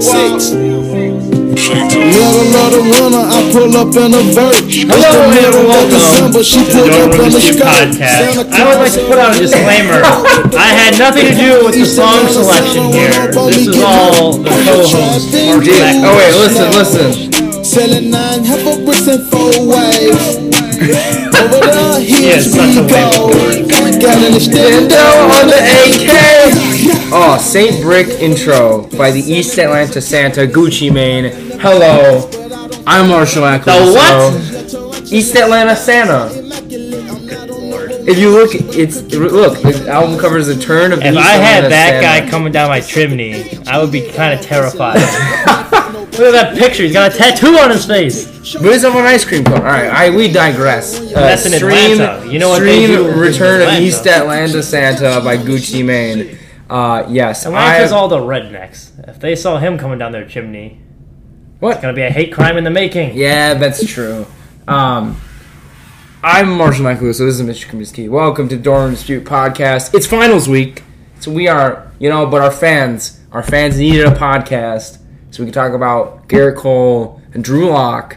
Six. Little little runner, I pull up in a vert. Hello and welcome to the Don't Run the Shoot podcast. I would like to put out a disclaimer. I had nothing to do with the song selection here. This is all the co-host. Mark Oh wait, listen, listen. Selling nine half a bricks and four waves. Over the Yeah, hills we go. wave. Got an extendo on the AK. Oh, Saint Brick intro by the East Atlanta Santa Gucci Mane. Hello, I'm Marshall Ackley. The what? East Atlanta Santa. If you look, it's look. The album covers the turn of. East. If East I had that Santa. guy coming down my chimney, I would be kind of terrified. Look at that picture. He's got a tattoo on his face. But it's of an ice cream cone. All right, I we digress. Uh, That's in Atlanta. You know what stream Return of East Atlanta Santa by Gucci Mane. Uh, yes, Atlanta's I- all the rednecks. If they saw him coming down their chimney, What? it's gonna be a hate crime in the making. Yeah, that's true. Um, I'm Marshall Michael, so this is Mr. Kaminsky. Welcome to Dorm Dispute Podcast. It's finals week, so we are, you know, but our fans, our fans needed a podcast so we can talk about Gerrit Cole and Drew Lock.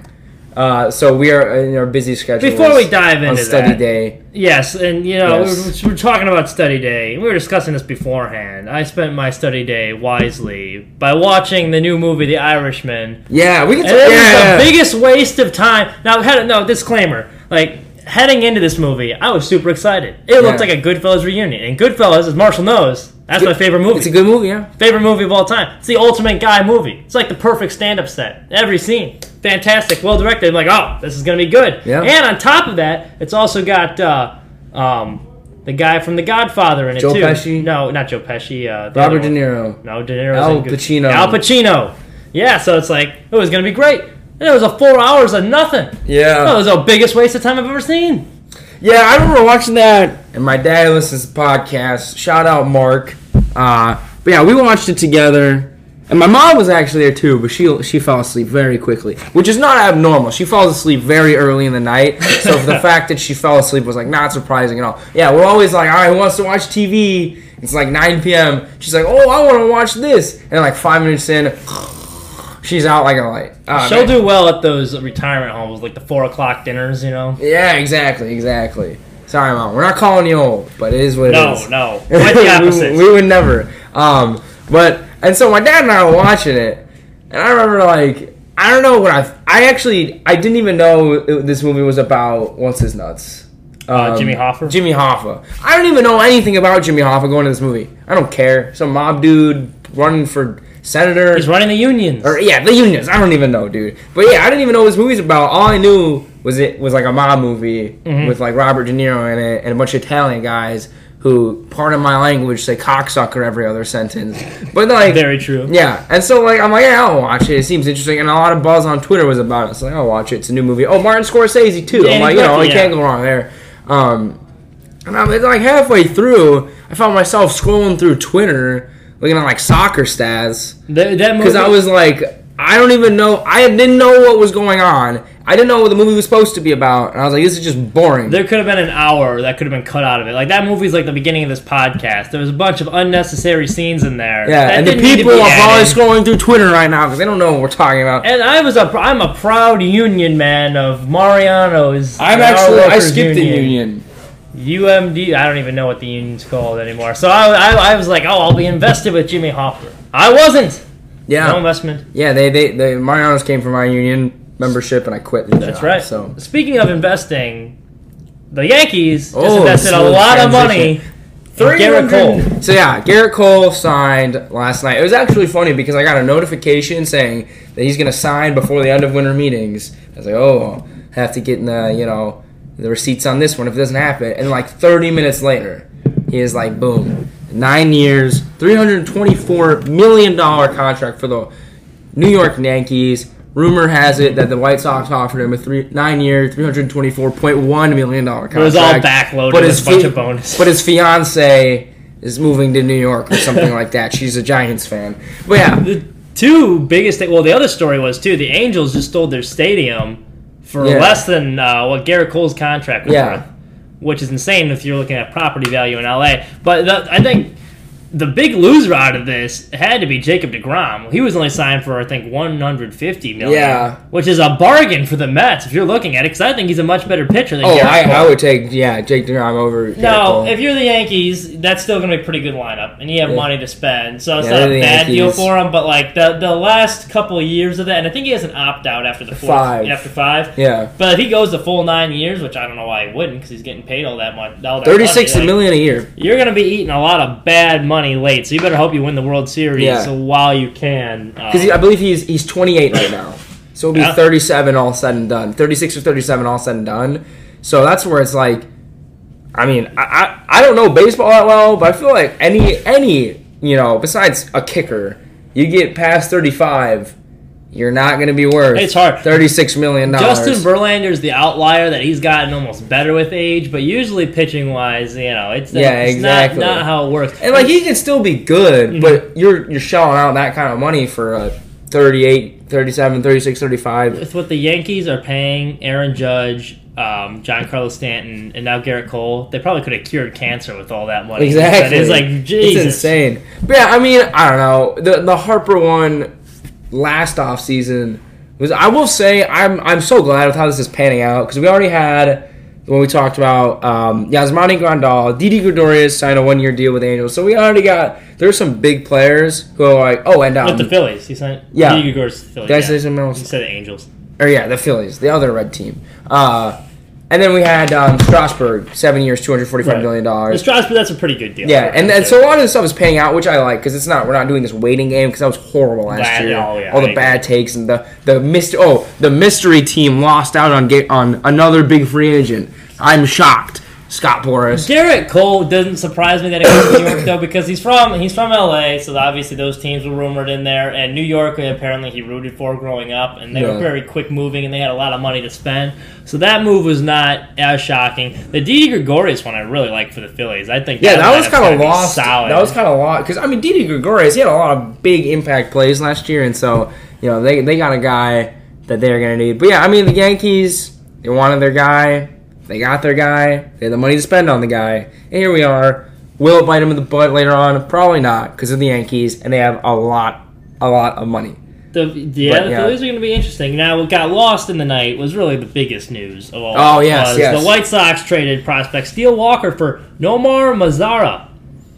Uh, so we are in our busy schedule. Before we dive into study that, day. Yes, and you know Yes. we we're, we're talking about study day. We were discussing this beforehand. I spent my study day wisely by watching the new movie, The Irishman. Yeah, we can. And it yeah, was the biggest waste of time. Now, had, no disclaimer. Like heading into this movie, I was super excited. It looked Yeah. like a Goodfellas reunion, and Goodfellas, as Marshall knows, that's my favorite movie. It's a good movie, yeah. favorite movie of all time. It's the ultimate guy movie. It's like the perfect stand-up set. Every scene, fantastic, well directed. I'm like, oh, this is gonna be good. Yeah. And on top of that, it's also got uh, um, the guy from The Godfather in it Joe too. Pesci? No, not Joe Pesci. Uh, Robert De. Niro. No, De Niro's Al Pacino. Al Pacino. Yeah, so it's like it was gonna be great. And it was a four hours of nothing. Yeah. That was the biggest waste of time I've ever seen. Yeah, I remember watching that, and my dad listens to podcasts. Shout out Mark. Uh, but yeah, we watched it together, and my mom was actually there too, but she she fell asleep very quickly, which is not abnormal. She falls asleep very early in the night, so the fact that she fell asleep was like not surprising at all. Yeah, we're always like, all right, who wants to watch TV? It's like 9 p.m. She's like, oh, I want to watch this, and like five minutes in, she's out like a light. Oh, She'll man. do well at those retirement homes, like the four o'clock dinners. You know. Yeah, exactly, exactly. Sorry, mom. We're not calling you old, but it is what it is. No, no, quite the opposite. we, we would never. Um, but and so my dad and I were watching it, and I remember like I don't know what I I actually I didn't even know it, this movie was about. What's his nuts? Uh, Jimmy Hoffa? Jimmy Hoffa. I don't even know anything about Jimmy Hoffa going to this movie. I don't care. Some mob dude running for senator. He's running the unions. Or yeah, the unions. I don't even know, dude. But yeah, I didn't even know what this movie's about. All I knew was it was like a mob movie Mm-hmm. with like Robert De Niro in it and a bunch of Italian guys who, pardon my language, say cocksucker every other sentence. But like, Very true. yeah. And so like I'm like, yeah, I'll watch it. It seems interesting, and a lot of buzz on Twitter was about it. So like, I'll watch it. It's a new movie. Oh, Martin Scorsese too. I'm like, you know, you can't go wrong there. Um, and I'm like halfway through, I found myself scrolling through Twitter, looking at like soccer stats That, that because I was like, I don't even know. I didn't know what was going on. I didn't know what the movie was supposed to be about, and I was like, this is just boring. There could have been an hour that could have been cut out of it. Like that movie's like the beginning of this podcast. There was a bunch of unnecessary scenes in there. yeah, that and the didn't need to people be are probably scrolling through Twitter right now because they don't know what we're talking about. And I was a, I'm a proud union man of Mariano's. I'm actually, I workers' skipped the union. UMD. I don't even know what the union's called anymore. So I, I, I was like, oh, I'll be invested with Jimmy Hoffa. I wasn't. Yeah. No investment. yeah. They, they, they. Mariano's came from my union membership, and I quit. The That's job, right. So speaking of investing, the Yankees just Oh, invested a lot of money. in Gerrit Cole. So yeah, Gerrit Cole signed last night. It was actually funny because I got a notification saying that he's going to sign before the end of winter meetings. I was like, oh, I have to get in the you know the receipts on this one if it doesn't happen. And like 30 minutes later, he is like, boom, nine years, 324 million dollar contract for the New York Yankees. Rumor has it that the White Sox offered him a three nine year, three hundred twenty four point one million dollar contract. It was all backloaded with a bunch of bonus. But his fiance is moving to New York or something like that. She's a Giants fan. But yeah, The two biggest thing. Well, the other story was too. The Angels just stole their stadium for Yeah. less than uh, what Gerrit Cole's contract was Yeah. worth, which is insane if you're looking at property value in LA. But the, I think the big loser out of this had to be Jacob deGrom. He was only signed for I think 150 million. Yeah. which is a bargain for the Mets if you're looking at it. Because I think he's a much better pitcher than. Oh, Gerrit I, Cole. I would take yeah Jake deGrom over. Gerrit No, Cole. if you're the Yankees, that's still going to be a pretty good lineup, and you have Yeah. money to spend, so it's Yeah, not a bad deal for him. But like the the last couple of years of that, and I think he has an opt out after the fourth, Five. after five. yeah, But if he goes the full nine years, which I don't know why he wouldn't, because he's getting paid all that much, all that thirty six money, like, million a year. You're going to be eating a lot of bad money late, so you better hope you win the World Series Yeah. while you can. Uh, because I believe he's he's 28 right now, so it'll be Yeah. 37 all said and done. 36 or 37 all said and done. So that's where it's like, I mean, I, I I don't know baseball that well, but I feel like any any you know besides a kicker, you get past 35, you're not going to be worth. It's hard. 36 million dollars. Justin Verlander's the outlier that he's gotten almost better with age, but usually pitching wise, you know, it's, Yeah, it's exactly. not, not how it works. And like he can still be good, Mm-hmm. but you're you're shelling out that kind of money for a 38, 37, 36, 35. with what the Yankees are paying Aaron Judge, um, Giancarlo Stanton, and now Garrett Cole, they probably could have cured cancer with all that money. Exactly. It's like Jesus. It's insane. But yeah, I mean, I don't know. The the Harper one last off season was I will say I'm I'm so glad with how this is panning out because we already had when we talked about um, Yasmani Grandal, Didi Gregorius signed a one year deal with Angels, so we already got there's some big players who are like oh and um, With the Phillies, he signed. Yeah. Didi Gregorius Phillies. did I yeah. something else? He said the Angels. or yeah, the Phillies, the other red team. Uh, and then we had um, Strasburg, seven years, two hundred forty-five right. million dollars. Strasburg, that's a pretty good deal. Yeah, and, and so a lot of this stuff is paying out, which I like because it's not we're not doing this waiting game because that was horrible last Bad- year. oh, yeah, All I the bad agree. takes and the the mystery. Oh, the mystery team lost out on ga- on another big free agent. I'm shocked, Scott Boras. Gerrit Cole doesn't surprise me that he goes to New York though because he's from he's from LA, so obviously those teams were rumored in there. And New York, apparently, he rooted for growing up, and they Yeah. were very quick moving, and they had a lot of money to spend. So that move was not as shocking. The Didi Gregorius one I really like for the Phillies. I think Yeah, that was kind of lost. Solid. That was kind of lost because I mean, Didi Gregorius, he had a lot of big impact plays last year, and so you know they they got a guy that they're gonna need. But yeah, I mean, the Yankees they wanted their guy, they got their guy, they had the money to spend on the guy, and here we are. Will it bite them in the butt later on? Probably not because of the Yankees, and they have a lot, a lot of money. The, yeah, But, the yeah. Phillies are going to be interesting. Now, what got lost in the night was really the biggest news of all. Oh, yes, yes. The White Sox traded prospect Steele Walker for Nomar Mazara.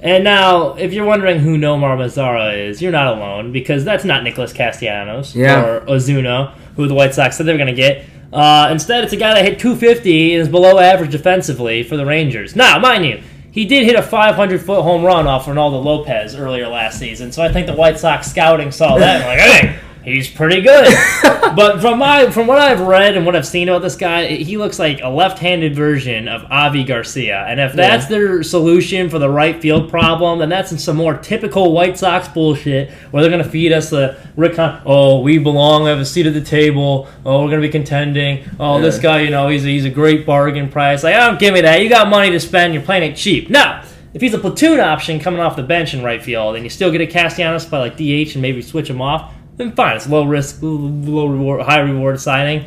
And now, if you're wondering who Nomar Mazara is, you're not alone because that's not Nicholas Castellanos Yeah. or Ozuna, who the White Sox said they were going to get. Uh, instead, it's a guy that hit 250 and is below average defensively for the Rangers. Now, mind you, he did hit a 500 foot home run off Reynaldo Lopez earlier last season, so I think the White Sox scouting saw that and like, hey, he's pretty good. but from my from what I've read and what I've seen about this guy, he looks like a left-handed version of Avi Garcia. And if that's their solution for the right field problem, then that's some more typical White Sox bullshit where they're going to feed us the Rick Hahn, oh, we belong, we have a seat at the table, oh, we're going to be contending, oh, this guy, you know, he's a, he's a great bargain price. Like, I don't give me that. You got money to spend, you're playing it cheap. No. If he's a platoon option coming off the bench in right field, and you still get a Castellanos by like DH and maybe switch him off, then fine. It's low risk, low reward, high reward signing.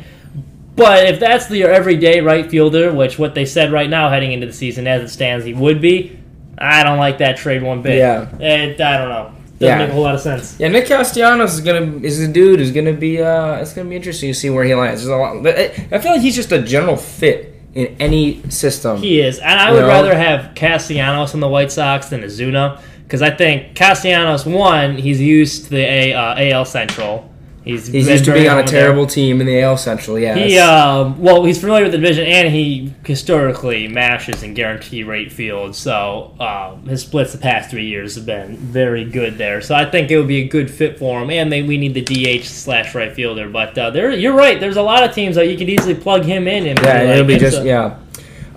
But if that's the your everyday right fielder, which what they said right now heading into the season as it stands he would be, I don't like that trade one bit. Yeah. It, I don't know. Doesn't Yeah. make a whole lot of sense. Yeah, Nick Castellanos is gonna is a dude who's gonna be uh it's gonna be interesting to see where he lands. There's a lot. I I feel like he's just a general fit in any system. He is, and I would know? rather have Castellanos on the White Sox than Ozuna because I think Castellanos one he's used to the A, uh, AL Central. He's He's used to being on a home there. terrible team in the AL Central. Yeah, He, um, well, he's familiar with the division, and he historically mashes and Guaranteed Rate Field. So um, his splits the past three years have been very good there. So I think it would be a good fit for him. And they, we need the DH slash right fielder. But uh, there, you're right. There's a lot of teams that you could easily plug him in. And yeah, like, it'll be just a- yeah.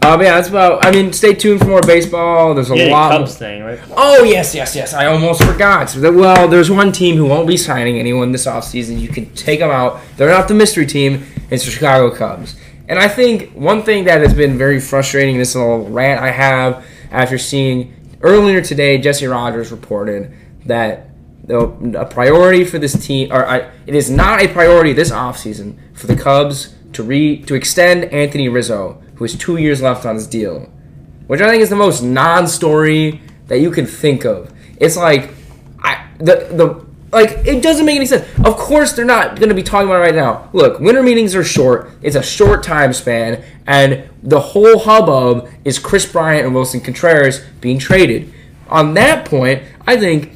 Um, yeah, that's about. I mean, stay tuned for more baseball. There's a Yeah, lot. Cubs thing, right? Oh yes, yes, yes. I almost forgot. So that- Well, there's one team who won't be signing anyone this offseason. You can take them out. They're not the mystery team. It's the Chicago Cubs. And I think one thing that has been very frustrating, this little rant I have after seeing earlier today, Jesse Rogers reported that a priority for this team, or I, it is not a priority this offseason for the Cubs to re to extend Anthony Rizzo, who has two years left on his deal which I think is the most non-story that you can think of. It's like I the the like it doesn't make any sense. Of course, they're not going to be talking about it right now. Look, winter meetings are short. It's a short time span, and the whole hubbub is Kris Bryant and Willson Contreras being traded. On that point, I think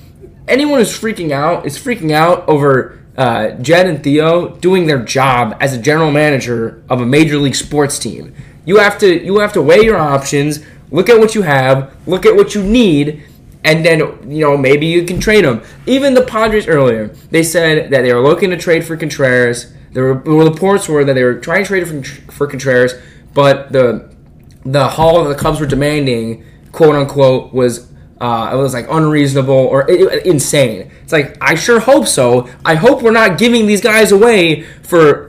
anyone who's freaking out is freaking out over uh, Jed and Theo doing their job as a general manager of a major league sports team. You have to you have to weigh your options, look at what you have, look at what you need, and then you know maybe you can trade them. Even the Padres earlier, they said that they were looking to trade for Contreras. The reports were that they were trying to trade for, for Contreras, but the the haul that the Cubs were demanding, quote unquote, was uh, it was like unreasonable or insane. It's like I sure hope so. I hope we're not giving these guys away for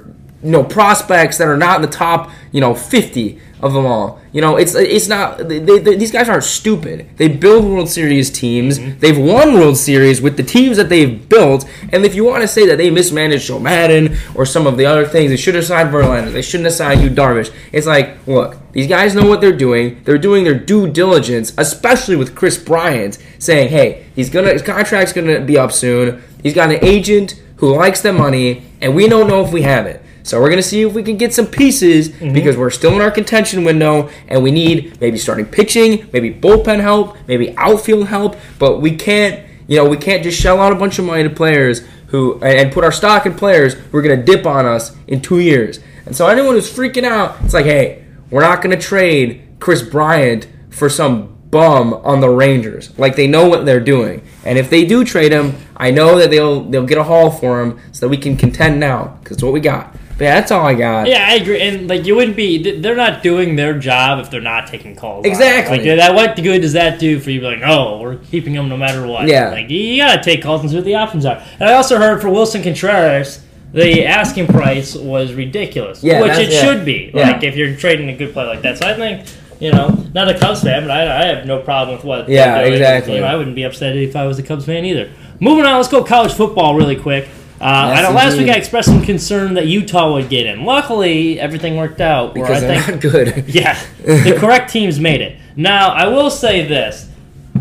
you know prospects that are not in the top you know 50 of them all. You know, it's it's not they, they, these guys aren't stupid. They build World Series teams. Mm-hmm. They've won World Series with the teams that they've built. And if you want to say that they mismanaged Joe Maddon or some of the other things, they should have signed Verlander. They shouldn't have signed Yu Darvish. It's like, look, these guys know what they're doing. They're doing their due diligence, especially with Kris Bryant saying, "Hey, he's gonna his contract's gonna be up soon. He's got an agent who likes the money, and we don't know if we have it." So we're going to see if we can get some pieces mm-hmm. because we're still in our contention window and we need maybe starting pitching, maybe bullpen help, maybe outfield help, but we can't, you know, we can't just shell out a bunch of money to players who and put our stock in players who are going to dip on us in 2 years. And so anyone who's freaking out, it's like, "Hey, we're not going to trade Kris Bryant for some bum on the Rangers. Like they know what they're doing. And if they do trade him, I know that they'll they'll get a haul for him so that we can contend now because it's what we got. Yeah, that's all I got. Yeah, I agree. And like, you wouldn't be. They're not doing their job if they're not taking calls. Exactly. Like, that. What good does that do for you? Like, oh, we're keeping them no matter what. Yeah. Like, you gotta take calls and see what the options are. And I also heard for Willson Contreras, the asking price was ridiculous. Yeah, which it yeah. should be. Yeah. Like, if you're trading a good player like that. So I think. You know, not a Cubs fan, but I, I have no problem with what. Yeah, exactly. You know, I wouldn't be upset if I was a Cubs fan either. Moving on, let's go college football really quick. Uh, yes, I know last indeed. week I expressed some concern that Utah would get in. Luckily, everything worked out. Because I they're think, not good. yeah, the correct teams made it. Now, I will say this: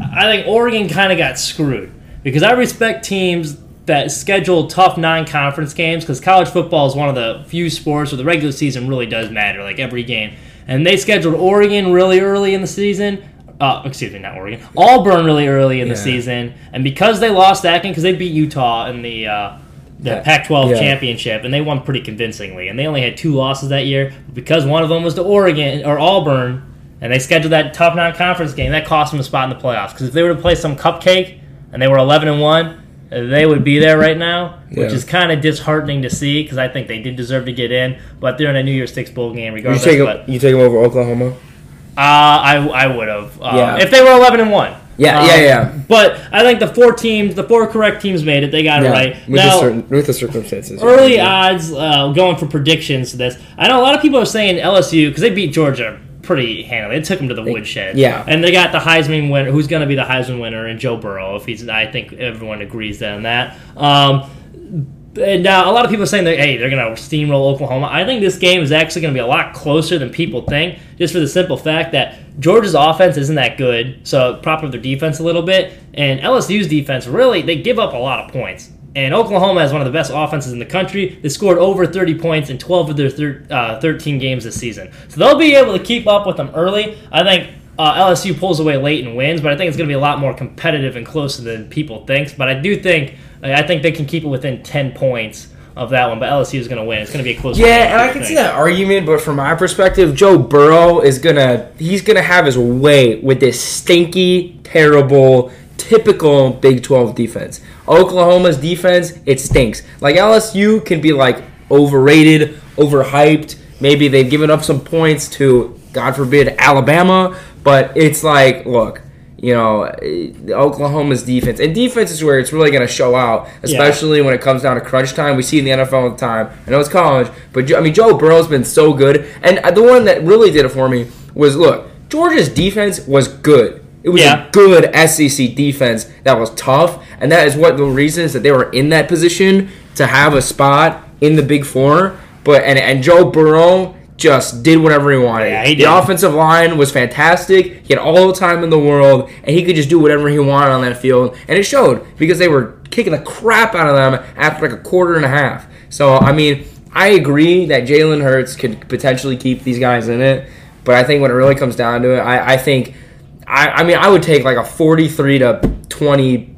I think Oregon kind of got screwed because I respect teams that schedule tough non-conference games because college football is one of the few sports where the regular season really does matter, like every game. And they scheduled Oregon really early in the season. Uh, excuse me, not Oregon. Auburn really early in yeah. the season, and because they lost that game, because they beat Utah in the uh, the Pac-12 yeah. championship, and they won pretty convincingly. And they only had two losses that year because one of them was to Oregon or Auburn, and they scheduled that tough non-conference game. That cost them a spot in the playoffs because if they were to play some cupcake and they were 11 and one, they would be there right now, which is kind of disheartening to see because I think they did deserve to get in, but they're in a New Year's Six bowl game regardless. You take them, you take them over Oklahoma. Uh, I I would have. Uh, yeah. If they were 11 and one. Yeah, um, yeah, yeah. But I think the four teams, the four correct teams made it. They got yeah, it right. With, now, the certain, with the circumstances. Early odds uh, going for predictions to this. I know a lot of people are saying LSU because they beat Georgia pretty handily. It took them to the they, woodshed. Yeah. And they got the Heisman winner, who's going to be the Heisman winner, and Joe Burrow. If he's, I think everyone agrees on that. Um, and now a lot of people are saying that hey, they're going to steamroll Oklahoma. I think this game is actually going to be a lot closer than people think, just for the simple fact that Georgia's offense isn't that good, so prop up their defense a little bit, and LSU's defense really they give up a lot of points. And Oklahoma has one of the best offenses in the country. They scored over 30 points in 12 of their thir- uh, 13 games this season. So they'll be able to keep up with them early. I think uh, LSU pulls away late and wins, but I think it's going to be a lot more competitive and closer than people think. But I do think I think they can keep it within 10 points of that one, but LSU is going to win. It's going to be a close. One. Yeah, game, and I can see that argument, but from my perspective, Joe Burrow is gonna he's gonna have his way with this stinky, terrible, typical Big 12 defense. Oklahoma's defense, it stinks. Like LSU can be like overrated, overhyped. Maybe they've given up some points to, God forbid, Alabama, but it's like, look, you know, Oklahoma's defense. And defense is where it's really going to show out, especially yeah. when it comes down to crunch time. We see in the NFL all the time. I know it's college, but I mean, Joe Burrow's been so good. And the one that really did it for me was look, Georgia's defense was good. It was yeah. a good SEC defense that was tough, and that is what the reasons that they were in that position to have a spot in the Big Four. But and and Joe Burrow just did whatever he wanted. Yeah, he the offensive line was fantastic. He had all the time in the world, and he could just do whatever he wanted on that field, and it showed because they were kicking the crap out of them after like a quarter and a half. So I mean, I agree that Jalen Hurts could potentially keep these guys in it, but I think when it really comes down to it, I, I think, I, I mean, I would take like a forty-three to twenty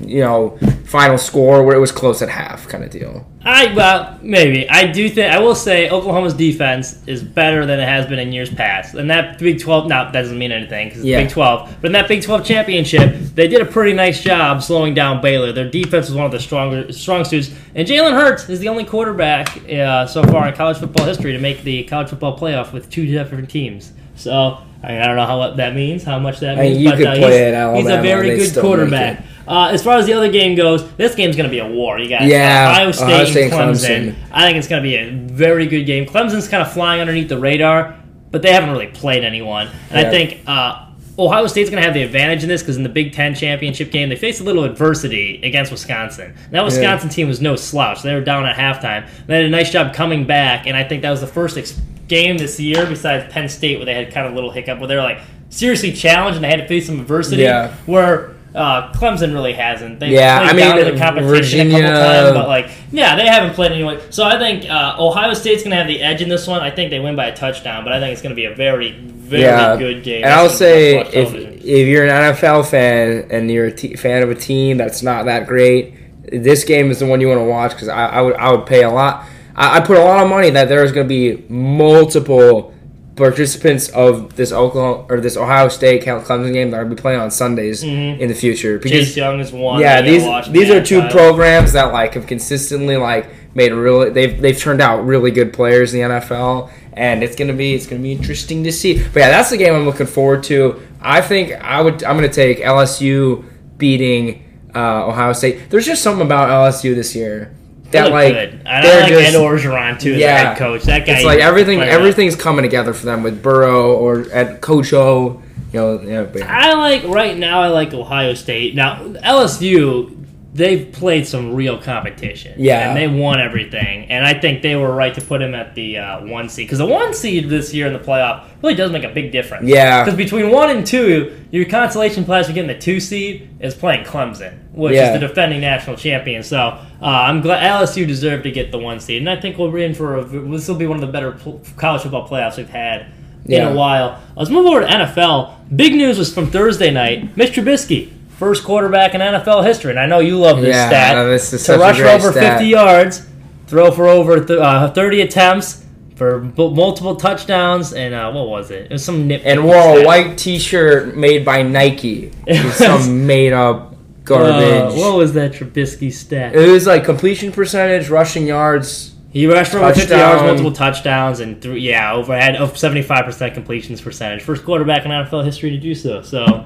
you know, final score where it was close at half kind of deal. I well maybe I do think I will say Oklahoma's defense is better than it has been in years past. And that Big Twelve now that doesn't mean anything because it's Yeah. Big Twelve. But in that Big Twelve championship, they did a pretty nice job slowing down Baylor. Their defense was one of the stronger strong suits. And Jalen Hurts is the only quarterback uh, so far in college football history to make the college football playoff with two different teams. So I, mean, I don't know how what that means, how much that I mean, means. but uh, he's, he's a very good quarterback. Uh, as far as the other game goes, this game's going to be a war. You got Yeah, Ohio State, Ohio State and Clemson. Clemson. I think it's going to be a very good game. Clemson's kind of flying underneath the radar, but they haven't really played anyone. And Yeah. I think uh, Ohio State's going to have the advantage in this because in the Big Ten championship game, they faced a little adversity against Wisconsin. That Wisconsin team was no slouch. They were down at halftime. They had a nice job coming back, and I think that was the first ex- game this year besides Penn State where they had kind of a little hiccup where they were like seriously challenged and they had to face some adversity. Yeah. Where uh, Clemson really hasn't. They've Yeah, played I mean, down to the competition a Virginia- couple times, but like, yeah, they haven't played anyone. So I think uh, Ohio State's going to have the edge in this one. I think they win by a touchdown, but I think it's going to be a very, very good game. And I'll say if if you're an NFL fan and you're a fan of a team that's not that great, this game is the one you want to watch because I, I would I would pay a lot. I, I put a lot of money that there is going to be multiple participants of this Oklahoma or this Ohio State Clemson game that I'll be playing on Sundays in the future because Mm-hmm. Chase Young is one. yeah, these watch these are two programs that like have consistently like made really they've they've turned out really good players in the NFL, and it's gonna be it's gonna be interesting to see. But yeah, that's the game I'm looking forward to. I think I would I'm gonna take LSU beating uh, Ohio State. There's just something about LSU this year that look like good. And I like just- Ed Orgeron too yeah. head coach. That guy, It's like everything everything's coming together for them with Burrow or at Coach O. You know, yeah. I like right now. I like Ohio State. Now LSU, they've played some real competition. Yeah. and they won everything. And I think they were right to put him at the uh, one seed because the one seed this year in the playoff really does make a big difference. Yeah. because between one and two, your consolation prize for getting the two seed is playing Clemson, which Yeah. is the defending national champion. So uh, I'm glad LSU deserved to get the one seed, and I think we're in for a, this will be one of the better college football playoffs we've had Yeah. in a while. Let's move over to NFL. Big news was from Thursday night. Mitch Trubisky, first quarterback in NFL history, and I know you love this Yeah, stat. This is to rush for over stat. 50 yards, throw for over th- uh, 30 attempts for b- multiple touchdowns, and uh, what was it? It was some nip. and wore a white T-shirt made by Nike. Some made up Uh, garbage. what was that Trubisky stat? it was like completion percentage, rushing yards. He rushed for over 50 yards, multiple touchdowns, and threw, yeah, over had 75% completions percentage. First quarterback in NFL history to do so. So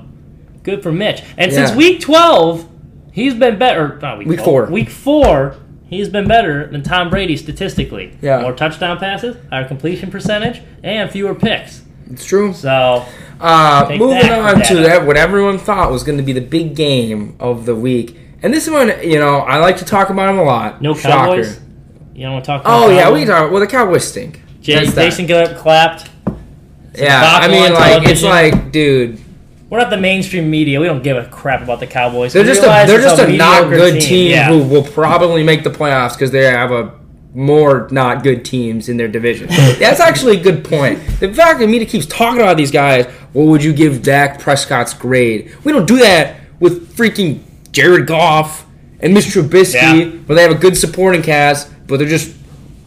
good for Mitch. And since week 12, he's been better. Not week, Week 12, four. Week four, he's been better than Tom Brady statistically. Yeah. More touchdown passes, higher completion percentage, and fewer picks. It's true. So Uh, moving that, on to Data. that, what everyone thought was going to be the big game of the week, and this one, you know, I like to talk about him a lot. no Shocker. Cowboys. You don't want to talk about Oh yeah, we can talk. Well, the Cowboys stink. Jason Garrett clapped. Yeah, I mean, like it's like, dude, We're not the mainstream media. We don't give a crap about the Cowboys. they're We just a they're just a, not good team, Yeah. who will probably make the playoffs because they have a more not good teams in their division. That's actually a good point. The fact that media keeps talking about these guys, what would you give Dak Prescott's grade? We don't do that with freaking Jared Goff and Mr. Trubisky, Yeah. where they have a good supporting cast, but they're just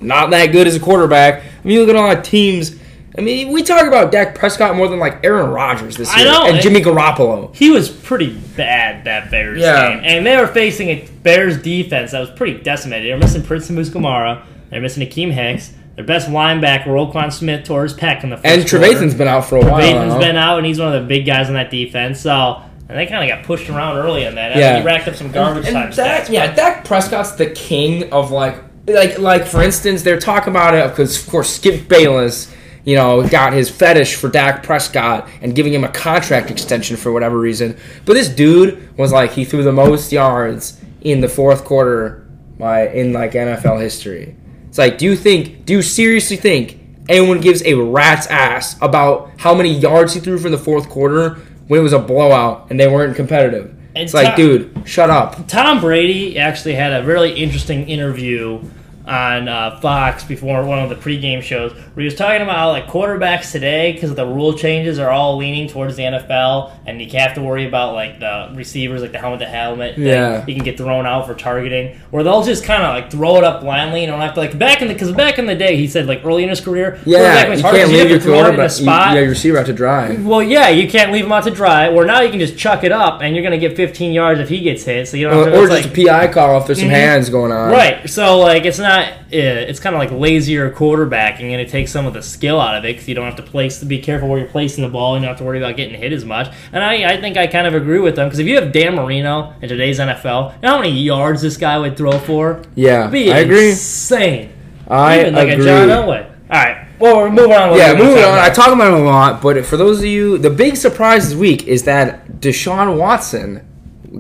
not that good as a quarterback. I mean, you look at all the teams. I mean, we talk about Dak Prescott more than like Aaron Rodgers this I year know, and and- Jimmy Garoppolo. he was pretty bad that Bears Yeah. game, and they were facing a Bears defense that was pretty decimated. They were missing Prince Amukamara. They're missing Akiem Hicks. Their best linebacker, Roquan Smith, tore his pec in the first And quarter. Trevathan's been out for a while. Trevathan's now. been out, and he's one of the big guys on that defense. So, and they kind of got pushed around early in that. Yeah. he racked up some garbage time and Dak, stats. yeah, Dak Prescott's the king of like, like, like for instance, they're talking about it because of course Skip Bayless, you know, got his fetish for Dak Prescott and giving him a contract extension for whatever reason. But this dude was like, he threw the most yards in the fourth quarter by in like NFL history. It's like, do you think? Do you seriously think anyone gives a rat's ass about how many yards he threw from the fourth quarter when it was a blowout and they weren't competitive. And it's like, dude, shut up. Tom Brady actually had a really interesting interview on uh, Fox before one of the pregame shows where he was talking about how like quarterbacks today because the rule changes are all leaning towards the NFL and you have to worry about like the receivers like the helmet to helmet. Yeah. you can get thrown out for targeting where they'll just kind of like throw it up blindly and don't have to like back in the because back in the day he said like early in his career Yeah, you can't 'cause you leave your have to throw it in quarterback. You, spot yeah, your receiver have to drive. well, yeah, you can't leave him out to dry. Where now you can just chuck it up, and you're going to get 15 yards if he gets hit. So you don't Or, have to. or it's just like, a PI call if there's some Mhm. hands going on. Right. So like it's not. Uh, it's kind of like lazier quarterbacking, and it takes some of the skill out of it because you don't have to place to be careful where you're placing the ball, and you don't have to worry about getting hit as much. And I, I think I kind of agree with them because if you have Dan Marino in today's NFL, you know how many yards this guy would throw for? Yeah, It'd be I agree. Insane. I Even like agree. a John Elway. All right. Well, we're moving on. Yeah, moving on. talk I talk about him a lot, but for those of you, the big surprise this week is that Deshaun Watson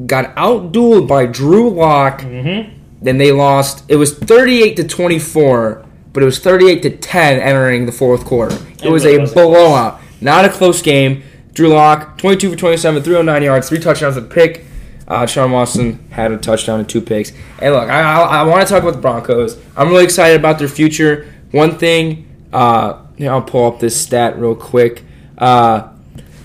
got outdueled by Drew Lock. Mhm. Then they lost. It was 38 to 24, but it was 38 to 10 entering the fourth quarter. It It was really a close. blowout, not a close game. Drew Lock, 22 for 27, 309 yards, three touchdowns, a pick. Uh, Deshaun Watson had a touchdown and two picks. And look, I, I, I want to talk about the Broncos. I'm really excited about their future. One thing, uh, I'll pull up this stat real quick. Uh,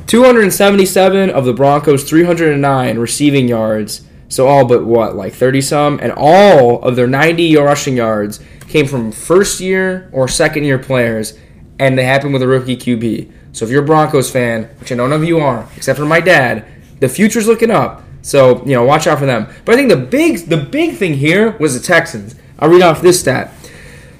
277 of the Broncos' 309 receiving yards. So all but what, like 30 some? And all of their 90 rushing yards came from first year or second year players, and they happened with a rookie QB. So if you're a Broncos fan, which I know none of you are, except for my dad, the future's looking up. So you know, watch out for them. But I think the big the big thing here was the Texans. I'll read off this stat.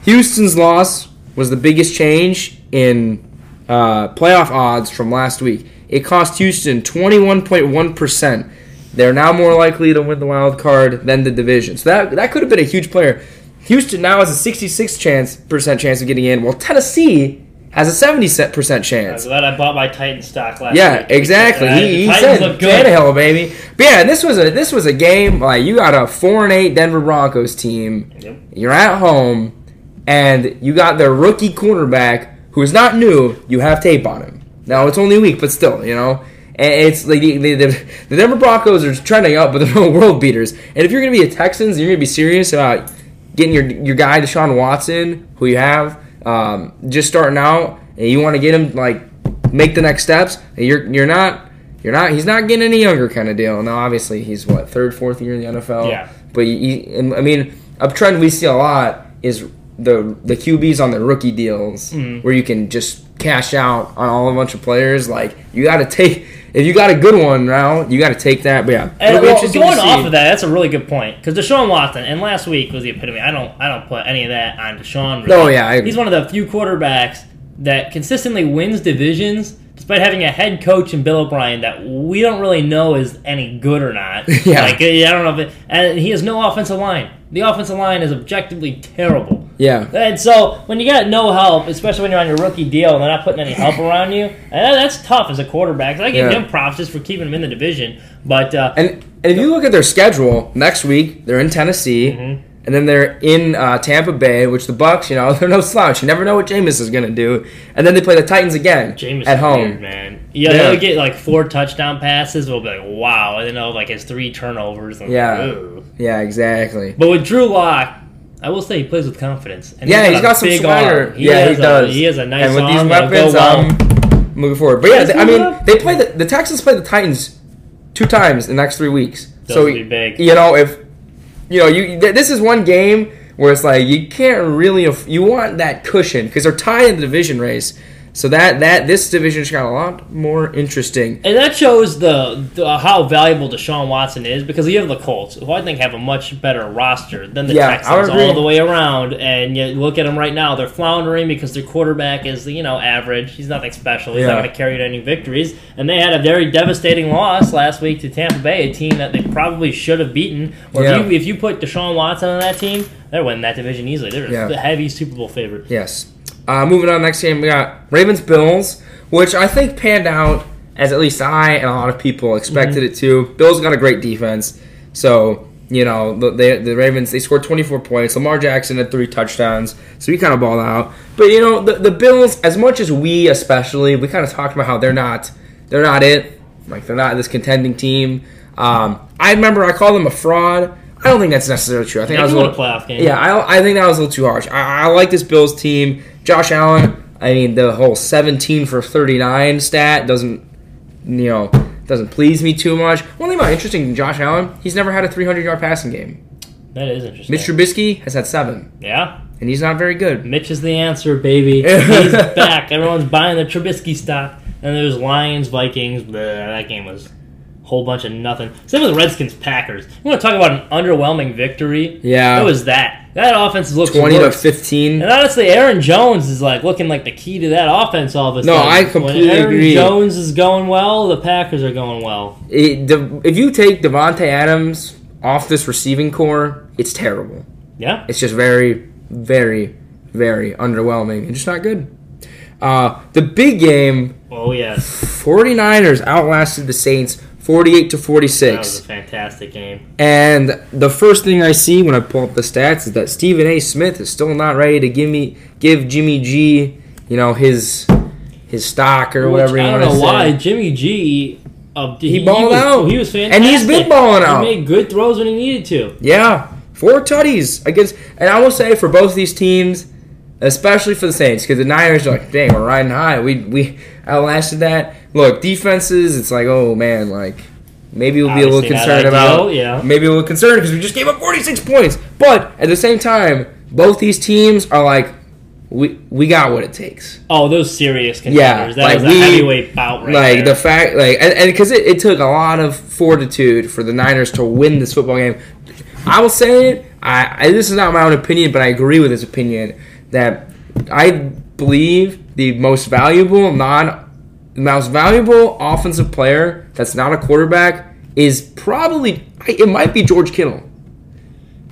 Houston's loss was the biggest change in uh, playoff odds from last week. It cost Houston 21.1%. They're now more likely to win the wild card than the division. So that that could have been a huge player. Houston now has a 66 chance percent chance of getting in, while Tennessee has a 70 percent chance. I'm glad I bought my Titan stock last Yeah, week. exactly. Uh, He, he Titans said look good. Tannehill, baby. But yeah, and this was a this was a game like you got a four and eight Denver Broncos team. Yep. You're at home, and you got their rookie cornerback who is not new. You have tape on him. Now it's only a week, but still, you know. And it's like the, the, the, Denver Broncos are trending up, but they're no world beaters. And if you're going to be a Texans, you're going to be serious about getting your your guy Deshaun Watson, who you have um, just starting out, and you want to get him like make the next steps. And you're you're not you're not he's not getting any younger kind of deal. Now obviously he's what third fourth year in the NFL. Yeah. But you, you- I mean a trend we see a lot is the the QBs on the rookie deals Mm-hmm. where you can just cash out on all a bunch of players. Like you got to take if you got a good one now, you got to take that. But yeah, And well, going to off of that, that's a really good point because Deshaun Watson and last week was the epitome. I don't, I don't put any of that on Deshaun. Really. Oh, yeah, he's one of the few quarterbacks that consistently wins divisions, despite having a head coach in Bill O'Brien that we don't really know is any good or not. Yeah. like I don't know if it, and he has no offensive line. The offensive line is objectively terrible. Yeah, And so when you got no help, especially when you're on your rookie deal and they're not putting any help around you, that's tough as a quarterback. So I give Yeah. him props just for keeping him in the division. But uh, and and if you look at their schedule next week, they're in Tennessee. Mm-hmm. And then they're in uh, Tampa Bay, which the Bucks, you know, they're no slouch. You never know what Jameis is going to do. And then they play the Titans again James at home. weird, man. Yeah, Yeah. they'll get like four touchdown passes. We'll be like, wow, and then they'll like his three turnovers. And Yeah. Ooh. Yeah, exactly. But with Drew Lock, I will say he plays with confidence. And Yeah, he's a got some swagger. arm. yeah, he a- does. he has a nice And with arm. these weapons, well. I'm moving forward. But yeah, Let's I mean, up. they play the the Texans play the Titans two times in the next three weeks. Those so be big. you know if you know you th- this is one game where it's like you can't really aff- you want that cushion because they're tied in the division race. So that that this division's got a lot more interesting. And that shows the, the how valuable Deshaun Watson is because you have the Colts, who I think have a much better roster than the Yeah, Texans all the way around. And you look at them right now; they're floundering because their quarterback is you know average. He's nothing special. He's Yeah. not going to carry to any victories. And they had a very devastating loss last week to Tampa Bay, a team that they probably should have beaten. Or Yeah. if, you, if you put Deshaun Watson on that team, they're winning that division easily. They're the heavy Super Bowl favorite. Yes. Uh, moving on, next game we got Ravens Bills, which I think panned out as at least I and a lot of people expected it to. Bills got a great defense, so you know, the, the, the Ravens, they scored 24 points. Lamar Jackson had three touchdowns, so he kind of balled out. But, you know, the, the Bills, as much as we especially, we kind of talked about how they're not, they're not it. Like, they're not this contending team. Um, I remember I called them a fraud. I don't think that's necessarily true. I think I was a little, playoff game. Yeah, I, I think that was a little too harsh. I, I like this Bills team. Josh Allen, I mean, the whole 17 for 39 stat doesn't, you know, doesn't please me too much. One thing about interesting in Josh Allen, he's never had a 300 yard passing game. That is interesting. Mitch Trubisky has had seven, yeah. and he's not very good. Mitch is the answer, baby. He's back. Everyone's buying the Trubisky stock. And there's Lions, Vikings. Bleh, that game was whole bunch of nothing. Same with the Redskins, Packers. You want to talk about an underwhelming victory? Yeah. It was that. That offense looks 20 to 15. And honestly, Aaron Jones is like looking like the key to that offense all of a No, sudden. I completely when Aaron agree. Jones is going well, the Packers are going well. It, the, if you take Davante Adams off this receiving corps, it's terrible. Yeah. It's just very, very, very underwhelming and just not good. Uh, the big game, Oh yes, 49ers outlasted the Saints 48 to that was a 46. fantastic game. And the first thing I see when I pull up the stats is that Stephen A. Smith is still not ready to give me give Jimmy G, you know, his his stock or whatever Which, you I don't know say. why Jimmy G. Uh, He balled was, out. He was fantastic, And he's been balling out. He made good throws when he needed to. Yeah, four tutties against, and I will say for both these teams, especially for the Saints, because the Niners are like, dang, we're riding high. We we outlasted that. Look, defenses, it's like, oh man, like maybe we'll be a little concerned about, yeah. maybe a little concerned because we just gave up forty six points. But at the same time, both these teams are like, we we got what it takes. Oh, those serious Yeah, contenders. that like was a we- heavyweight bout right like there. the fact, like, and because it, it took a lot of fortitude for the Niners to win this football game. I will say it. I, I this is not my own opinion, but I agree with his opinion that I believe the most valuable non, the most valuable offensive player that's not a quarterback is probably it might be George Kittle.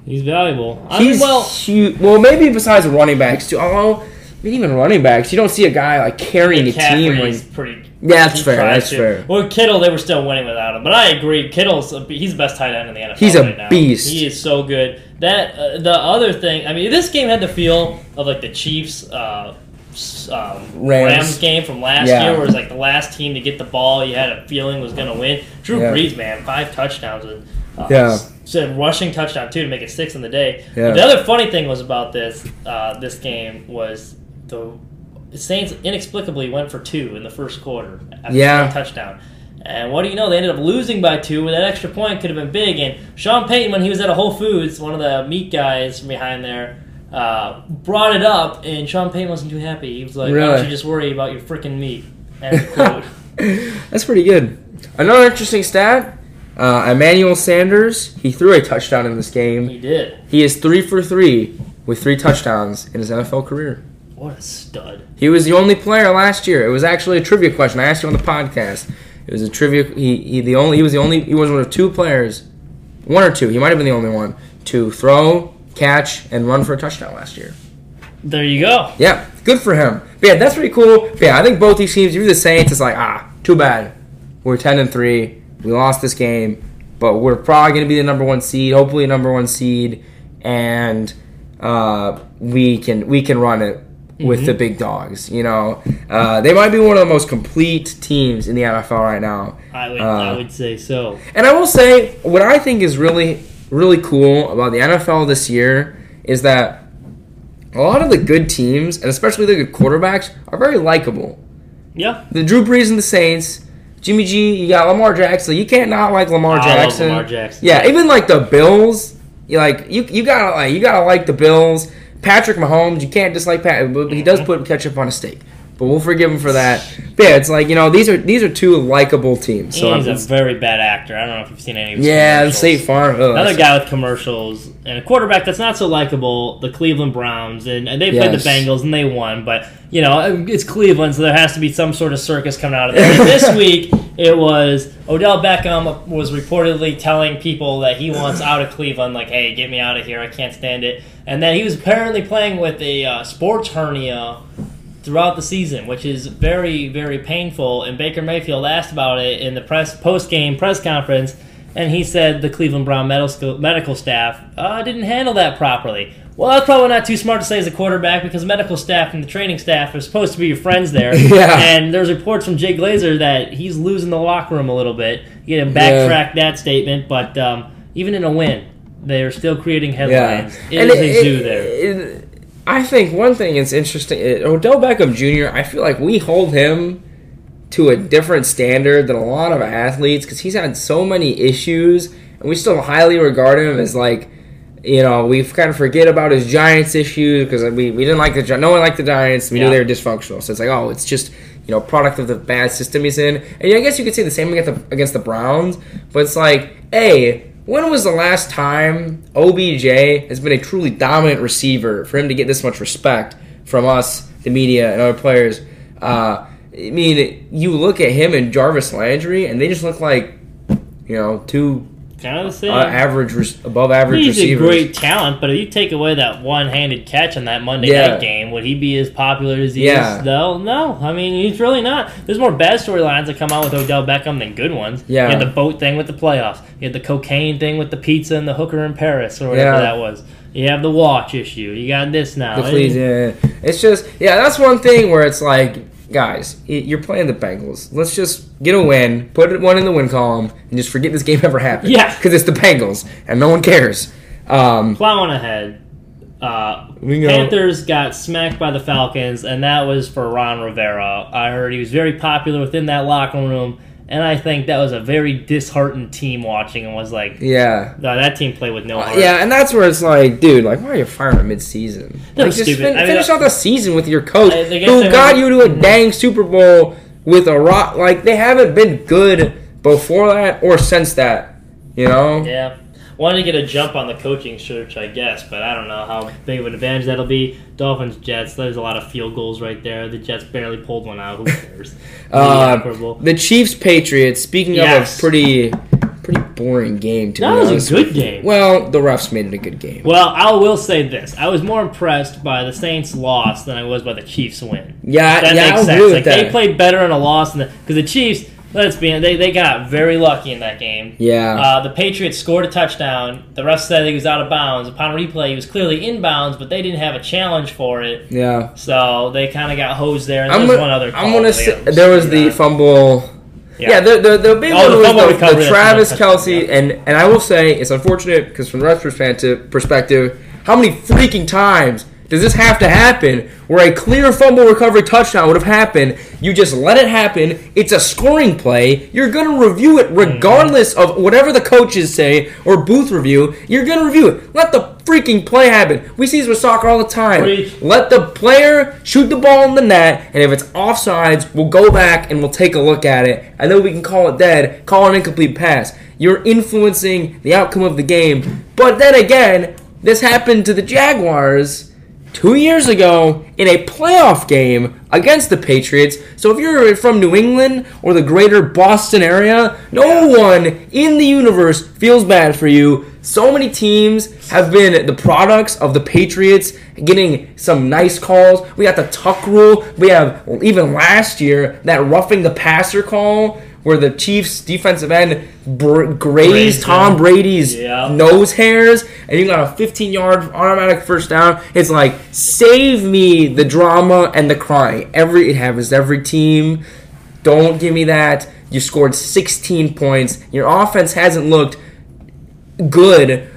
He's valuable. I mean, He's well, huge. Well, maybe besides running backs too. Although, I mean, even running backs, you don't see a guy like carrying a team. Pretty. Yeah, that's fair, that's to. fair. Well, Kittle, they were still winning without him, but I agree. Kittle's a, he's the best tight end in the NFL. He's a right beast. He is so good. That uh, the other thing. I mean, this game had the feel of like the Chiefs. Uh, um, Rams. Rams. game from last Yeah. year, where it was like the last team to get the ball, you had a feeling was going to win. Drew Yeah. Brees, man, five touchdowns and uh, Yeah. said rushing touchdown too to make it six in the day. Yeah. The other funny thing was about this uh, this game was the Saints inexplicably went for two in the first quarter after Yeah. touchdown. And what do you know? They ended up losing by two. Where that extra point could have been big. And Sean Payton, when he was at a Whole Foods, one of the meat guys from behind there, uh, brought it up, and Sean Payton wasn't too happy. He was like, "Why Really? don't you just worry about your freaking meat?" End quote. That's pretty good. Another interesting stat: uh, Emmanuel Sanders he threw a touchdown in this game. he did. He is three for three with three touchdowns in his NFL career. What a stud! He was the only player last year. It was actually a trivia question. I asked you on the podcast. It was a trivia. He, he the only he was the only he was one of two players, one or two. He might have been the only one to throw, catch, and run for a touchdown last year. There you go. Yeah, good for him. But yeah, that's pretty cool. But yeah, I think both these teams, you're the Saints, it's like, ah, too bad. We're 10 and 3. We lost this game, but we're probably going to be the number one seed, hopefully number one seed, and uh, we can we can run it with the big dogs. You know, uh, they might be one of the most complete teams in the NFL right now. I would Uh, I would say so. And I will say, what I think is really, really cool about the NFL this year is that a lot of the good teams, and especially the good quarterbacks, are very likable. Yeah. The Drew Brees and the Saints, Jimmy G, you got Lamar Jackson. You can't not like Lamar I love Jackson. Lamar Jackson. Yeah, even like the Bills, you like you you gotta like you gotta like the Bills. Patrick Mahomes, you can't dislike Pat, but he Mm-hmm. does put ketchup on a steak. But we'll forgive him for that. But yeah, it's like you know these are these are two likable teams. So he's I'm, a very bad actor. I don't know if you've seen any of his yeah. State Farm. ugh, Another guy with commercials and a quarterback that's not so likable, the Cleveland Browns, and, and they played Yes. the Bengals and they won, but you know it's Cleveland, so there has to be some sort of circus coming out of there. This week it was Odell Beckham was reportedly telling people that he wants out of Cleveland, like, "Hey, get me out of here! I can't stand it." And then he was apparently playing with a uh, sports hernia throughout the season, which is very, very painful. And Baker Mayfield asked about it in the press post game press conference, and he said the Cleveland Brown medical medical staff uh, didn't handle that properly. Well, that's probably not too smart to say as a quarterback because medical staff and the training staff are supposed to be your friends there. Yeah. And there's reports from Jay Glazer that he's losing the locker room a little bit. You can backtrack that statement, but um, even in a win, they're still creating headlines. Yeah. It And is a it- zoo there. it- I think one thing that's interesting, uh, Odell Beckham Jr. I feel like we hold him to a different standard than a lot of athletes because he's had so many issues, and we still highly regard him as like, you know, we kind of forget about his Giants issues because we, we didn't like the no one liked the Giants. We Yeah. knew they were dysfunctional, so it's like, oh, it's just you know, product of the bad system he's in. And I guess you could say the same against the against the Browns, but it's like, hey, when was the last time OBJ has been a truly dominant receiver for him to get this much respect from us, the media, and other players? Uh, I mean, you look at him and Jarvis Landry, and they just look like, you know, two Kind of the same. uh, average, above average He's receivers. a great talent, but if you take away that one-handed catch on that Monday Yeah. night game, would he be as popular as he Yeah. is? Though, no. I mean, he's really not. There's more bad storylines that come out with Odell Beckham than good ones. Yeah. you had the boat thing with the playoffs. You had the cocaine thing with the pizza and the hooker in Paris or whatever Yeah. that was. You have the watch issue. You got this now. The fleas, yeah. It's just, yeah, that's one thing where it's like, guys, you're playing the Bengals. Let's just get a win, put one in the win column, and just forget this game ever happened. Yeah. Because it's the Bengals, and no one cares. Um, Plowing ahead. Uh, We go- Panthers got smacked by the Falcons, and that was for Ron Rivera. I heard he was very popular within that locker room, and I think that was a very disheartened team watching and was like, yeah. no, that team played with no uh, heart. Yeah, and that's where it's like, dude, like, why are you firing him mid-season? That Like, just fin- I mean, finish uh, off the season with your coach, I who got were- you to a dang Super Bowl with a rock. Like, they haven't been good before that or since that. You know? Yeah. Wanted to get a jump on the coaching search, I guess, but I don't know how big of an advantage that'll be. Dolphins, Jets, there's a lot of field goals right there. The Jets barely pulled one out. Who cares? Uh, the Chiefs Patriots. Speaking Yes. of a pretty, pretty boring game to That was a good game. Well, the refs made it a good game. Well, I will say this: I was more impressed by the Saints' loss than I was by the Chiefs' win. Yeah, That yeah, makes I'll sense. agree with like that. they played better in a loss than because the Chiefs. Let's be they they got very lucky in that game. yeah, Uh, the Patriots scored a touchdown. The ref said he was out of bounds. Upon replay, he was clearly inbounds, but they didn't have a challenge for it. yeah. So they kind of got hosed there. And I'm there was gonna, one other. I'm gonna say there was the fumble. Yeah, the, the the big Oh, one was the, the Travis Kelce, yeah. and and I will say it's unfortunate because from the ref's perspective, perspective, how many freaking times does this have to happen where a clear fumble recovery touchdown would have happened? You just let it happen. It's a scoring play. You're gonna review it regardless of whatever the coaches say or booth review. You're gonna review it. Let the freaking play happen. We see this with soccer all the time. Preach. Let the player shoot the ball in the net, and if it's offsides, we'll go back and we'll take a look at it, and then we can call it dead, call an incomplete pass. You're influencing the outcome of the game. But then again, this happened to the Jaguars two years ago in a playoff game against the Patriots. So if you're from New England or the greater Boston area, no one in the universe feels bad for you. So many teams have been the products of the Patriots getting some nice calls. We got the tuck rule. We have even last year that roughing the passer call where the Chiefs defensive end br- grazed Tom. Brady's Yeah. nose hairs and you got a 15 yard automatic first down. It's like save me the drama and the crying. Every it happens to every team. Don't give me that. You scored 16 points. Your offense hasn't looked good,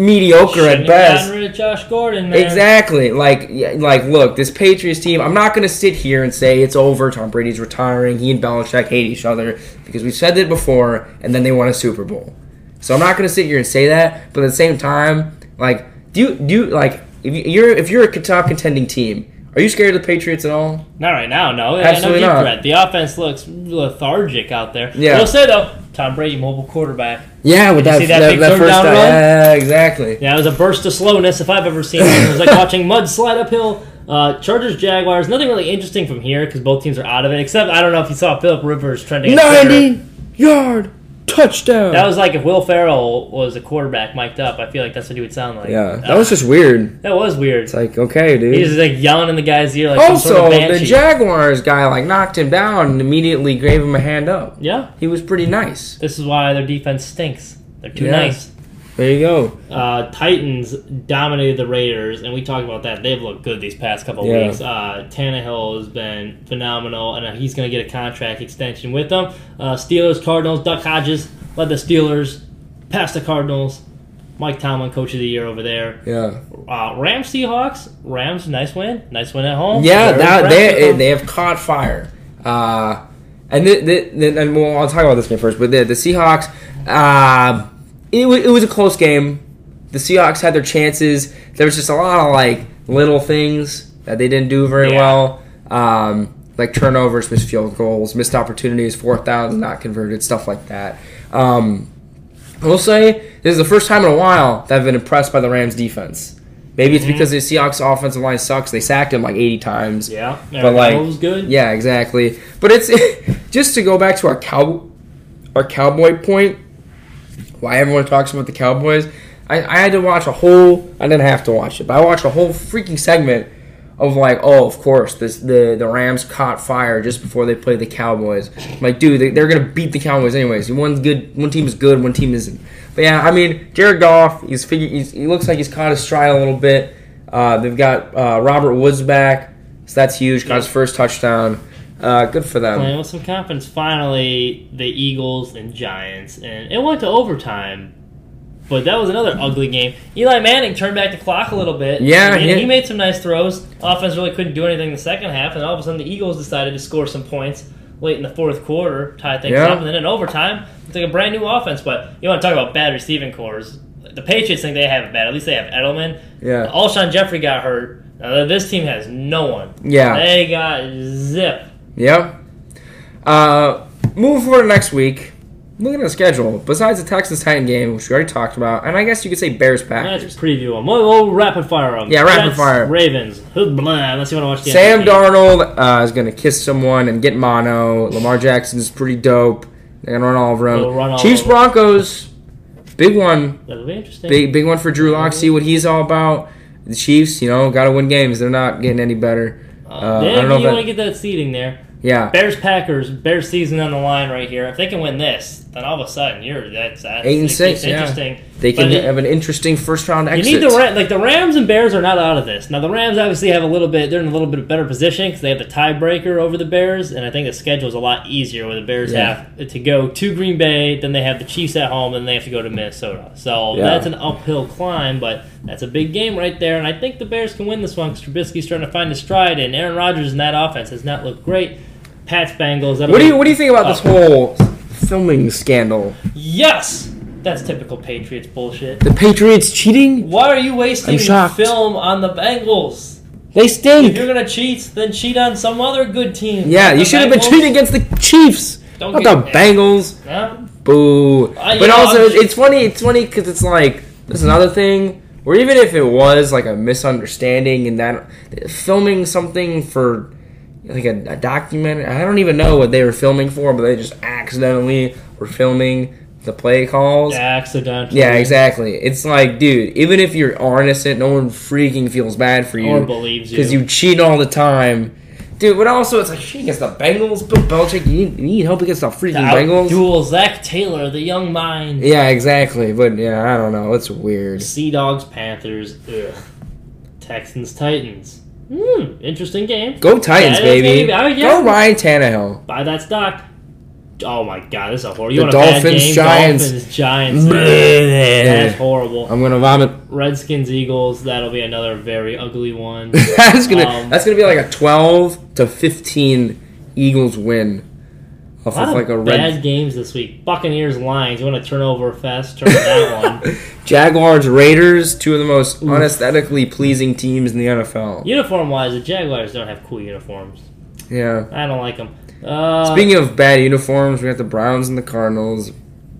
mediocre Shouldn't at best. gotten rid of Josh Gordon. Man. Exactly. Like, like, look, this Patriots team. I'm not going to sit here and say it's over. Tom Brady's retiring. He and Belichick hate each other because we've said that before, and then they won a Super Bowl. So I'm not going to sit here and say that. But at the same time, like, do you do you, like if you- you're if you're a top contending team, are you scared of the Patriots at all? Not right now, no. Absolutely no not. threat. The offense looks lethargic out there. Yeah. We'll say though, Tom Brady, mobile quarterback. Yeah, with Did that see that that, big that third down run? Yeah, exactly. Yeah, it was a burst of slowness if I've ever seen it. It was like watching mud slide uphill. Uh, Chargers, Jaguars. Nothing really interesting from here because both teams are out of it. Except I don't know if you saw Philip Rivers trending. 90 yard touchdown. That was like if Will Ferrell was a quarterback mic'd up. I feel like that's what he would sound like. yeah, that Ah, was just weird. that was weird. It's like okay, dude. He's like yelling in the guy's ear like some also, sort of the. Jaguars guy like knocked him down and immediately gave him a hand up. yeah, He was pretty nice. this is why their defense stinks. They're too Yeah. nice. There you go. Uh, Titans dominated the Raiders, and we talked about that. They've looked good these past couple Yeah. weeks. Uh, Tannehill has been phenomenal, and uh, he's going to get a contract extension with them. Uh, Steelers, Cardinals, Duck Hodges led the Steelers past the Cardinals. Mike Tomlin, coach of the year over there. Yeah. Uh, Rams, Seahawks. Rams, nice win. Nice win at home. Yeah, Very that impressive. they they have caught fire. Uh, and the, the, the, and well, I'll talk about this game first. But the the Seahawks, uh, it was, it was a close game. The Seahawks had their chances. There was just a lot of like little things that they didn't do very Yeah. well, um, like turnovers, missed field goals, missed opportunities, fourth downs not converted, stuff like that. Um, I will say this is the first time in a while that I've been impressed by the Rams defense. Maybe it's because the Seahawks offensive line sucks. They sacked him like 80 times. Yeah, But like, was good. yeah, exactly. But it's just to go back to our cow, our cowboy point. Why everyone talks about the Cowboys? I, I had to watch a whole. I didn't have to watch it, but I watched a whole freaking segment of like, oh, of course, this the the Rams caught fire just before they played the Cowboys. I'm like, dude, they, they're gonna beat the Cowboys anyways. One's good, one team is good, one team isn't. But yeah, I mean, Jared Goff, he's figure, he's, he looks like he's caught his stride a little bit. Uh, they've got uh, Robert Woods back, so that's huge. Got his first touchdown. Uh, good for them. Playing with some confidence. Finally, the Eagles and Giants, and it went to overtime. But that was another ugly game. Eli Manning turned back the clock a little bit. Yeah, and yeah. he made some nice throws. Offense really couldn't do anything in the second half, and all of a sudden the Eagles decided to score some points late in the fourth quarter, tie things Yeah. up, and then in overtime, it's like a brand new offense. But you want to talk about bad receiving corps? The Patriots think they have it bad. At least they have Edelman. Yeah. Alshon Jeffery got hurt. Now, this team has no one. Yeah. They got zip. Yep. Uh, moving forward to next week. Looking at the schedule, besides the Texans Titan game, which we already talked about, and I guess you could say Bears Let's Packers. preview them. We'll, we'll rapid fire them. Yeah, rapid fire. Ravens. Blah, unless you want to watch the Sam. Darnold uh, is going to kiss someone and get mono. Lamar Jackson is pretty dope. They're going to run all over They'll all Chiefs over. Broncos, big one. That'll be interesting. Big big one for Drew Lock. See what he's all about. The Chiefs, you know, got to win games. They're not getting any better. Uh, I don't know you if want to get that seeding there. Yeah. Bears Packers. Bears season on the line right here. If they can win this, then all of a sudden you're that's, that's Eight and six, yeah. Interesting. They can it- have an interesting first round exit. You need the like the Rams and Bears are not out of this. Now the Rams obviously have a little bit. They're in a little bit of better position because they have the tiebreaker over the Bears, and I think the schedule is a lot easier where the Bears Yeah. have to go to Green Bay, then they have the Chiefs at home, and they have to go to Minnesota. So Yeah. that's an uphill climb, but that's a big game right there. And I think the Bears can win this one because Trubisky's starting to find his stride, and Aaron Rodgers in that offense has not looked great. Pats Bengals. What do you What do you think about this whole filming scandal? Yes, that's typical Patriots bullshit. The Patriots cheating? Why are you wasting I'm shocked. film on the Bengals? They stink. If you're gonna cheat, then cheat on some other good team. Yeah, Not you the should have been Bengals. cheating against the Chiefs, Don't not get- the Bengals. Huh? Boo. Uh, but know, also, I'm- it's funny. It's funny because it's like there's another thing where even if it was like a misunderstanding and that filming something for like a, a documentary, I don't even know what they were filming for, but they just accidentally were filming the play calls. Accidentally. Yeah, exactly. It's like, dude, even if you're innocent, no one freaking feels bad for you Or believes you. because you cheat all the time, dude. But also, it's like shit against the Bengals. Bill Belichick, you need, you need help against the freaking Bengals. Duel Zac Taylor, the young mind. Yeah, exactly. But yeah, I don't know. It's weird. Sea Dogs, Panthers. Ugh. Texans, Titans. Hmm, interesting game. Go Titans, Yeah, baby. oh, yeah. Go Ryan Tannehill. Buy that stock. Oh my god, this is a horrible. You The want a bad Dolphins, game? Giants. Dolphins, Giants. That's horrible. I'm gonna vomit. Redskins, Eagles. That'll be another very ugly one. that's gonna Um, that's gonna be like a 12 to 15 Eagles win. Off of like a bad games this week. Buccaneers, Lions. You want to turn over fast? Turn that one. Jaguars, Raiders, two of the most unesthetically pleasing teams in the NFL. Uniform wise, the Jaguars don't have cool uniforms. Yeah. I don't like them. Uh, Speaking of bad uniforms, we got the Browns and the Cardinals.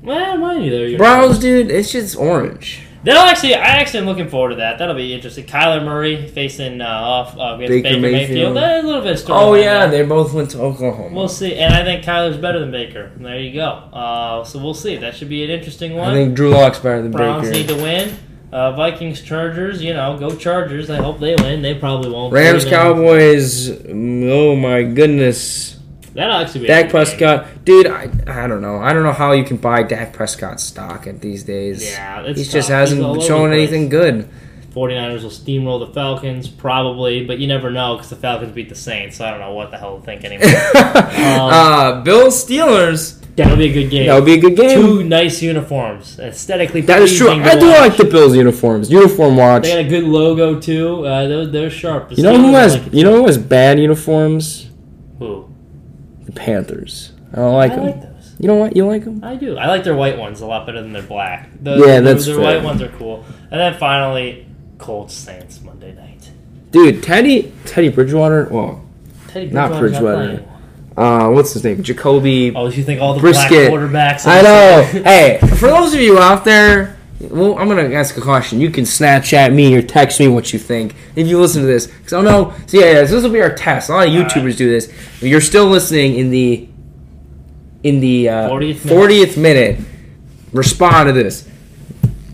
well, mind you, they're Browns, dude, it's just orange. That'll actually, I actually am looking forward to that. That'll be interesting. Kyler Murray facing uh, off uh, against Baker Baker, Mayfield. Mayfield. A little bit of story. Oh yeah, they both went to Oklahoma. We'll see, and I think Kyler's better than Baker. There you go. Uh, so we'll see. That should be an interesting one. I think Drew Lock's better than Browns Baker. need to win. Uh, Vikings, Chargers. You know, go Chargers. I hope they win. They probably won't. Rams, Cowboys. Oh my goodness. That'll actually be. a Dak good game. Prescott, dude. I, I don't know. I don't know how you can buy Dak Prescott stock at these days. Yeah, it's he just hasn't He's all over shown anything good. 49ers will steamroll the Falcons, probably, but you never know because the Falcons beat the Saints, so I don't know what the hell to think anymore. um, uh, Bills Steelers. that'll be a good game. That'll be a good game. Two nice uniforms, aesthetically that is true. I do like the Bills uniforms. Uniform watch. They got a good logo too. Uh, they're, they're sharp. The You know who has like you know who has bad uniforms? who? The Panthers. I don't like I them. like those. You know what? You like them? I do. I like their white ones a lot better than their black. The, Yeah, their- that's their fair. white ones are cool. And then finally, Colts Saints Monday night. Dude, Teddy Teddy Bridgewater. Well, Teddy Not Bridgewater. playing. uh, what's his name? Jacoby. Oh, you think all the Brisket. black quarterbacks? I know. hey, for those of you out there, well, I'm gonna ask a question. You can Snapchat me or text me what you think if you listen to this. Because I know. So yeah, yeah, this will be our test. A lot of All right. YouTubers do this. If you're still listening in the in the uh, 40th minute. 40th minute, respond to this.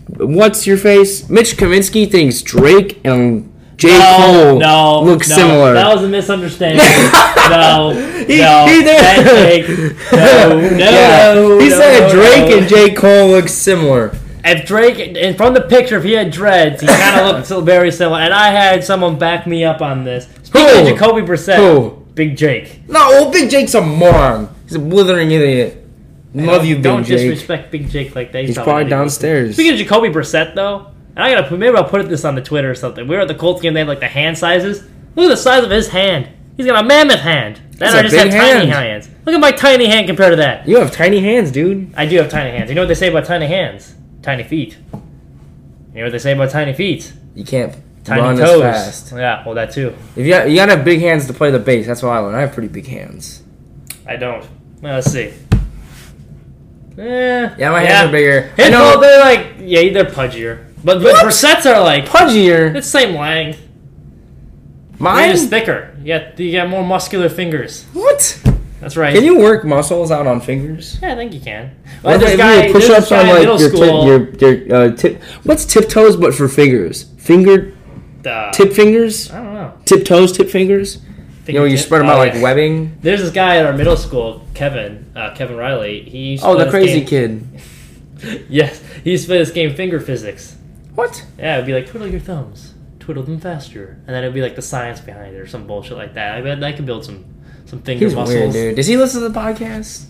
What's your face? Mitch Kaminsky thinks Drake and J. Cole no, look no, similar. That was a misunderstanding. no, He- no, he did. Jake, no, no, Yeah, no. he no, said Drake no. and J. Cole look similar. If Drake, and from the picture, if he had dreads, he kind of looked so very similar. And I had someone back me up on this. Speaking Who? of Jacoby Brissett, Who? Big Jake. No, well, Big Jake's a moron. He's a blithering idiot. Love you, Big Jake. Don't disrespect Big Jake like that. He's not probably downstairs. Speaking of Jacoby Brissett, though, and I gotta put maybe I'll put this on the Twitter or something. We were at the Colts game. They had like the hand sizes. Look at the size of his hand. He's got a mammoth hand. Then That's I just have big tiny hand. hands. Look at my tiny hand compared to that. You have tiny hands, dude. I do have tiny hands. You know what they say about tiny hands? Tiny feet. You know what they say about tiny feet? You can't Tiny run toes. as fast. Yeah, well that too. If you got, you gotta have big hands to play the bass. That's what I learned. I have pretty big hands. I don't. Well, let's see. Eh, Yeah, my hands are bigger. Know. well, they're like yeah, they're pudgier. But but? Brissett's are like Pudgier. it's same length. Mine is thicker. Yeah, you got more muscular fingers. What? That's right. Can you work muscles out on fingers? Yeah, I think you can. Well, this guy, push push-ups on like your tip, your your uh, tip? What's tiptoes but for fingers? Finger uh, tip fingers? I don't know. Tiptoes, tip fingers? You know, you spread them Oh, out like yeah. webbing. There's this guy at our middle school, Kevin, uh, Kevin Riley. He used to Oh, the crazy game- kid. Yes, he used to play this game, Finger Physics. What? Yeah, it'd be like twiddle your thumbs, twiddle them faster, and then it'd be like the science behind it or some bullshit like that. I bet I could build some some finger He's muscles. weird, dude. Does he listen to the podcast?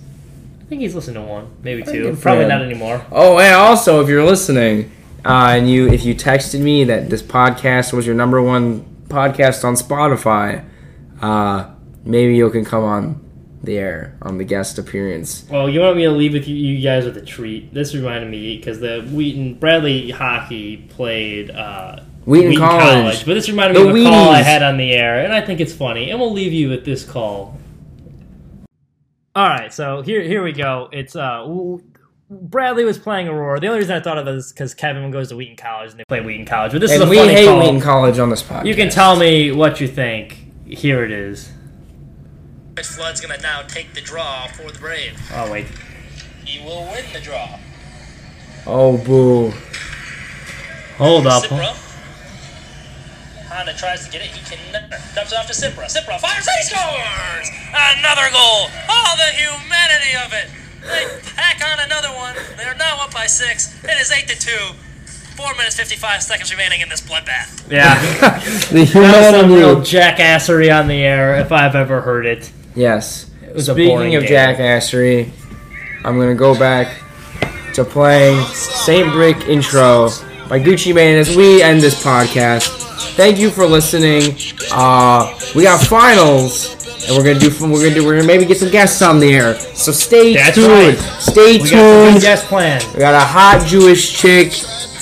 I think he's listened to one, maybe two. Probably not anymore. Oh, and also, if you're listening, uh, and you if you texted me that this podcast was your number one podcast on Spotify, uh, maybe you can come on the air on the guest appearance. Well, you want me to leave with you, you guys with a treat? This reminded me because the Wheaton Bradley hockey played uh, Wheaton, College. but this reminded me of a call I had on the air, and I think it's funny. And we'll leave you with this call. All right, so here here we go. It's uh, Bradley was playing Aurora. The only reason I thought of it is because Kevin goes to Wheaton College and they play Wheaton College. But this is a we funny hate call. Wheaton College on this podcast. You can tell me what you think. Here it is. Flood's gonna now take the draw for the Braves. Oh wait. He will win the draw. Oh, boo. Hold up. Cipra. Honda tries to get it. He can dumps it off to Cipra. Cipra fires and he scores! Another goal! Oh, the humanity of it! They tack on another one. They're now up by six. It is eight to two. Four minutes fifty-five seconds remaining in this bloodbath. Yeah. The That's some real jackassery on the air if I've ever heard it. Yes. It was a boring Speaking of game. jackassery, I'm gonna go back to playing Saint Brick intro by Gucci Mane as we end this podcast. Thank you for listening. Uh, we got finals, and we're gonna do. We're gonna do. We're gonna maybe get some guests on the air. So stay That's tuned. right. Stay We got tuned. guest plan. We got a hot Jewish chick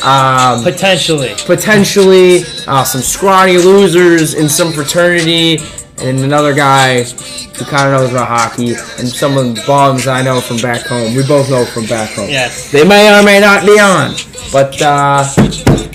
Um, Potentially. potentially uh, some scrawny losers in some fraternity, and another guy who kind of knows about hockey, and some of the bums I know from back home. We both know from back home. Yes. They may or may not be on, but uh,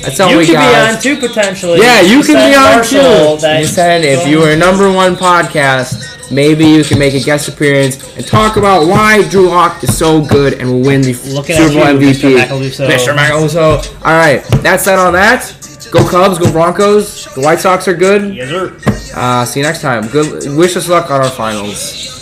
that's all You we could got. be on too potentially. Yeah, you can be on Marshall too. You said if you were a number one podcast, maybe you can make a guest appearance and talk about why Drew Lock is so good and will win the Looking Super Bowl you, MVP. Mr. Macaluso. Mr. Macaluso. All right, that's that on that. Go Cubs, go Broncos. The White Sox are good. Yes, sir. Uh, see you next time. Good. Wish us luck on our finals.